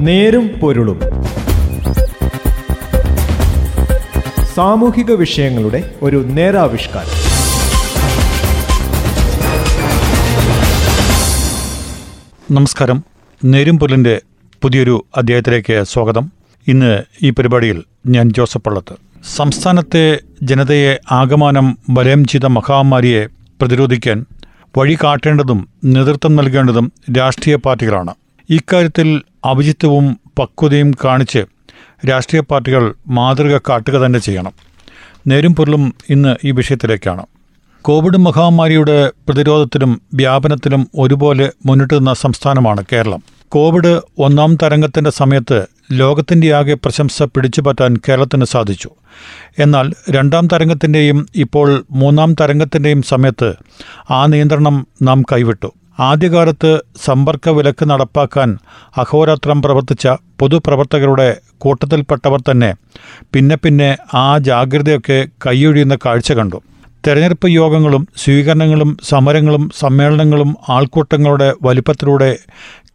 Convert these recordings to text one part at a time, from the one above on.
നേരും പൊരുളും. സാമൂഹിക വിഷയങ്ങളുടെ ഒരു നേരാവിഷ്കാരം. നമസ്കാരം. നേരും പൊരുളിന്റെ പുതിയൊരു അധ്യായത്തിലേക്ക് സ്വാഗതം. ഇന്ന് ഈ പരിപാടിയിൽ ഞാൻ ജോസഫ് പള്ളത്ത്. സംസ്ഥാനത്തെ ജനതയെ ആകമാനം വലയം ചെയ്ത മഹാമാരിയെ പ്രതിരോധിക്കാൻ വഴി കാട്ടേണ്ടതും നേതൃത്വം നൽകേണ്ടതും രാഷ്ട്രീയ പാർട്ടികളാണ്. ഇക്കാര്യത്തിൽ അഭിജിത്വവും പക്വതയും കാണിച്ച് രാഷ്ട്രീയ പാർട്ടികൾ മാതൃക കാട്ടുക തന്നെ ചെയ്യണം. നേരും പൊരുളും ഇന്ന് ഈ വിഷയത്തിലേക്കാണ്. കോവിഡ് മഹാമാരിയുടെ പ്രതിരോധത്തിലും വ്യാപനത്തിലും ഒരുപോലെ മുന്നിട്ട് നിന്ന സംസ്ഥാനമാണ് കേരളം. കോവിഡ് ഒന്നാം തരംഗത്തിന്റെ സമയത്ത് ലോകത്തിന്റെയാകെ പ്രശംസ പിടിച്ചുപറ്റാൻ കേരളത്തിന് സാധിച്ചു. എന്നാൽ രണ്ടാം തരംഗത്തിന്റെയും ഇപ്പോൾ മൂന്നാം തരംഗത്തിന്റെയും സമയത്ത് ആ നിയന്ത്രണം നാം കൈവിട്ടു. ആദ്യകാലത്ത് സമ്പർക്ക വിലക്ക് നടപ്പാക്കാൻ അഹോരാത്രം പ്രവർത്തിച്ച പൊതുപ്രവർത്തകരുടെ കൂട്ടത്തിൽപ്പെട്ടവർ തന്നെ പിന്നെ പിന്നെ ആ ജാഗ്രതയൊക്കെ കൈയൊഴിയുന്ന കാഴ്ച കണ്ടു. തെരഞ്ഞെടുപ്പ് യോഗങ്ങളും സ്വീകരണങ്ങളും സമരങ്ങളും സമ്മേളനങ്ങളും ആൾക്കൂട്ടങ്ങളുടെ വലിപ്പത്തിലൂടെ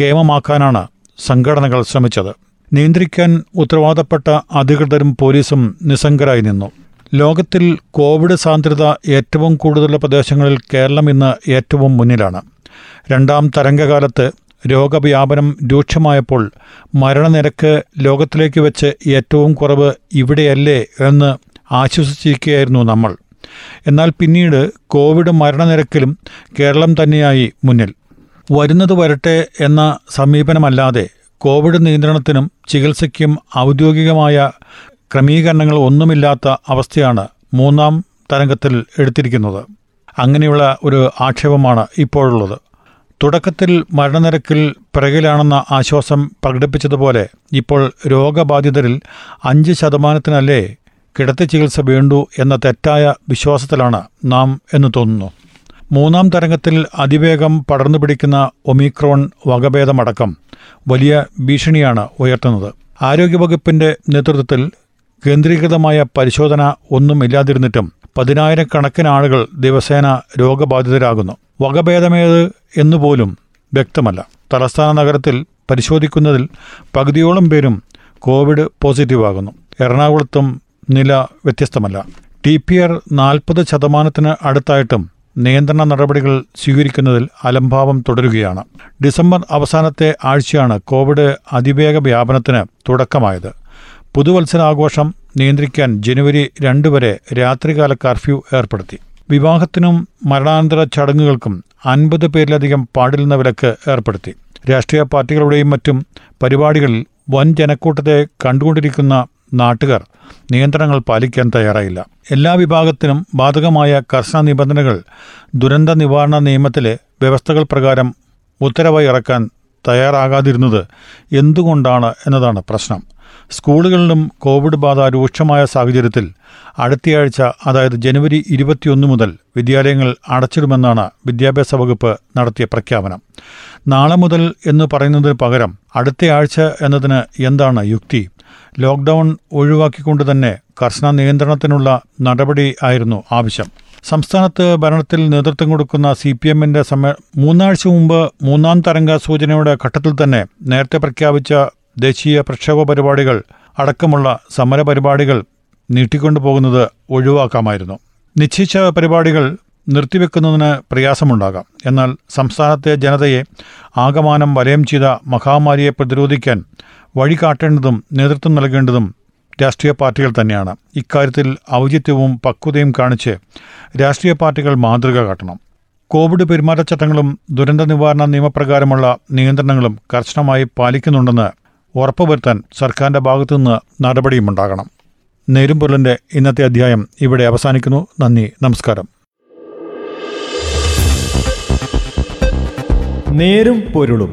കേമമാക്കാനാണ് സംഘടനകൾ ശ്രമിച്ചത്. നിയന്ത്രിക്കാൻ ഉത്തരവാദപ്പെട്ട അധികൃതരും പോലീസും നിസ്സംഗരായി നിന്നു. ലോകത്തിൽ കോവിഡ് സാന്ദ്രത ഏറ്റവും കൂടുതലുള്ള പ്രദേശങ്ങളിൽ കേരളം ഇന്ന് ഏറ്റവും മുന്നിലാണ്. രണ്ടാം തരംഗകാലത്ത് രോഗവ്യാപനം രൂക്ഷമായപ്പോൾ മരണനിരക്ക് ലോകത്തിലേക്ക് വെച്ച് ഏറ്റവും കുറവ് ഇവിടെയല്ലേ എന്ന് ആശ്വസിച്ചിരിക്കുകയായിരുന്നു നമ്മൾ. എന്നാൽ പിന്നീട് കോവിഡ് മരണനിരക്കിലും കേരളം തന്നെയായി മുന്നിൽ. വരുന്നത് വരട്ടെ എന്ന സമീപനമല്ലാതെ കോവിഡ് നിയന്ത്രണത്തിനും ചികിത്സയ്ക്കും ഔദ്യോഗികമായ ക്രമീകരണങ്ങൾ ഒന്നുമില്ലാത്ത അവസ്ഥയാണ് മൂന്നാം തരംഗത്തിൽ എടുത്തിരിക്കുന്നത്. അങ്ങനെയുള്ള ഒരു ആക്ഷേപമാണ് ഇപ്പോഴുള്ളത്. തുടക്കത്തിൽ മരണനിരക്കിൽ പിറകിലാണെന്ന ആശ്വാസം പ്രകടിപ്പിച്ചതുപോലെ ഇപ്പോൾ രോഗബാധിതരിൽ അഞ്ച് ശതമാനത്തിനല്ലേ കിടത്തി ചികിത്സ വേണ്ടു എന്ന തെറ്റായ വിശ്വാസത്തിലാണ് നാം എന്ന് തോന്നുന്നു. മൂന്നാം തരംഗത്തിൽ അതിവേഗം പടർന്നു പിടിക്കുന്ന ഒമിക്രോൺ വകഭേദമടക്കം വലിയ ഭീഷണിയാണ് ഉയർത്തുന്നത്. ആരോഗ്യവകുപ്പിന്റെ നേതൃത്വത്തിൽ കേന്ദ്രീകൃതമായ പരിശോധന ഒന്നുമില്ലാതിരുന്നിട്ടും പതിനായിരക്കണക്കിന് ആളുകൾ ദിവസേന രോഗബാധിതരാകുന്നു. വകഭേദമേത് എന്നുപോലും വ്യക്തമല്ല. തലസ്ഥാന നഗരത്തിൽ പരിശോധിക്കുന്നതിൽ പകുതിയോളം പേരും കോവിഡ് പോസിറ്റീവാകുന്നു എറണാകുളത്തും നില വ്യത്യസ്തമല്ല. ടി പി ആർ നാൽപ്പത് ശതമാനത്തിന് അടുത്തായിട്ടും നിയന്ത്രണ നടപടികൾ സ്വീകരിക്കുന്നതിൽ അലംഭാവം തുടരുകയാണ്. ഡിസംബർ അവസാനത്തെ ആഴ്ചയാണ് കോവിഡ് അതിവേഗ വ്യാപനത്തിന് തുടക്കമായത്. പുതുവത്സരാഘോഷം നിയന്ത്രിക്കാൻ ജനുവരി രണ്ട് വരെ രാത്രികാല കർഫ്യൂ ഏർപ്പെടുത്തി. വിവാഹത്തിനും മരണാനന്തര ചടങ്ങുകൾക്കും അൻപത് പേരിലധികം പാടില്ലെന്ന വിലക്ക് ഏർപ്പെടുത്തി. രാഷ്ട്രീയ പാർട്ടികളുടെയും മറ്റും പരിപാടികളിൽ വൻ ജനക്കൂട്ടത്തെ കണ്ടുകൊണ്ടിരിക്കുന്ന നാട്ടുകാർ നിയന്ത്രണങ്ങൾ പാലിക്കാൻ തയ്യാറായില്ല. എല്ലാ വിഭാഗത്തിനും ബാധകമായ കർശന നിബന്ധനകൾ ദുരന്ത നിവാരണ നിയമത്തിലെ വ്യവസ്ഥകൾ പ്രകാരം ഉത്തരവായി ഇറക്കാൻ തയ്യാറാകാതിരുന്നത് എന്തുകൊണ്ടാണ് എന്നതാണ് പ്രശ്നം. സ്കൂളുകളിലും കോവിഡ് ബാധ രൂക്ഷമായ സാഹചര്യത്തിൽ അടുത്തയാഴ്ച അതായത് ജനുവരി ഇരുപത്തിയൊന്ന് മുതൽ വിദ്യാലയങ്ങൾ അടച്ചിടുമെന്നാണ് വിദ്യാഭ്യാസ വകുപ്പ് നടത്തിയ പ്രഖ്യാപനം. നാളെ മുതൽ എന്ന് പറയുന്നതിന് പകരം അടുത്തയാഴ്ച എന്നതിന് എന്താണ് യുക്തി? ലോക്ക്ഡൌൺ ഒഴിവാക്കിക്കൊണ്ട് തന്നെ കർശന നിയന്ത്രണത്തിനുള്ള നടപടി ആയിരുന്നു ആവശ്യം. സംസ്ഥാനത്ത് ഭരണത്തിൽ നേതൃത്വം കൊടുക്കുന്ന സി പി എമ്മിന്റെ മൂന്നാഴ്ച മുമ്പ് മൂന്നാം തരംഗ സൂചനയുടെ ഘട്ടത്തിൽ തന്നെ നേരത്തെ പ്രഖ്യാപിച്ച ദേശീയ പ്രക്ഷോഭ പരിപാടികൾ അടക്കമുള്ള സമര പരിപാടികൾ നീട്ടിക്കൊണ്ടുപോകുന്നത് ഒഴിവാക്കാമായിരുന്നു. നിശ്ചയിച്ച പരിപാടികൾ നിർത്തിവെക്കുന്നതിന് പ്രയാസമുണ്ടാകാം. എന്നാൽ സംസ്ഥാനത്തെ ജനതയെ ആകമാനം വലയം ചെയ്ത മഹാമാരിയെ പ്രതിരോധിക്കാൻ വഴി കാട്ടേണ്ടതും നേതൃത്വം നൽകേണ്ടതും രാഷ്ട്രീയ പാർട്ടികൾ തന്നെയാണ്. ഇക്കാര്യത്തിൽ ഔചിത്യവും പക്വതയും കാണിച്ച് രാഷ്ട്രീയ പാർട്ടികൾ മാതൃക കാട്ടണം. കോവിഡ് പെരുമാറ്റച്ചട്ടങ്ങളും ദുരന്ത നിവാരണ നിയമപ്രകാരമുള്ള നിയന്ത്രണങ്ങളും കർശനമായി പാലിക്കുന്നുണ്ടെന്ന് ഉറപ്പുവരുത്താൻ സർക്കാരിന്റെ ഭാഗത്തുനിന്ന് നടപടിയുമുണ്ടാകണം. നേരുംപൊരുളിന്റെ ഇന്നത്തെ അധ്യായം ഇവിടെ അവസാനിക്കുന്നു. നന്ദി നമസ്കാരം. നേരും പൊരുളും.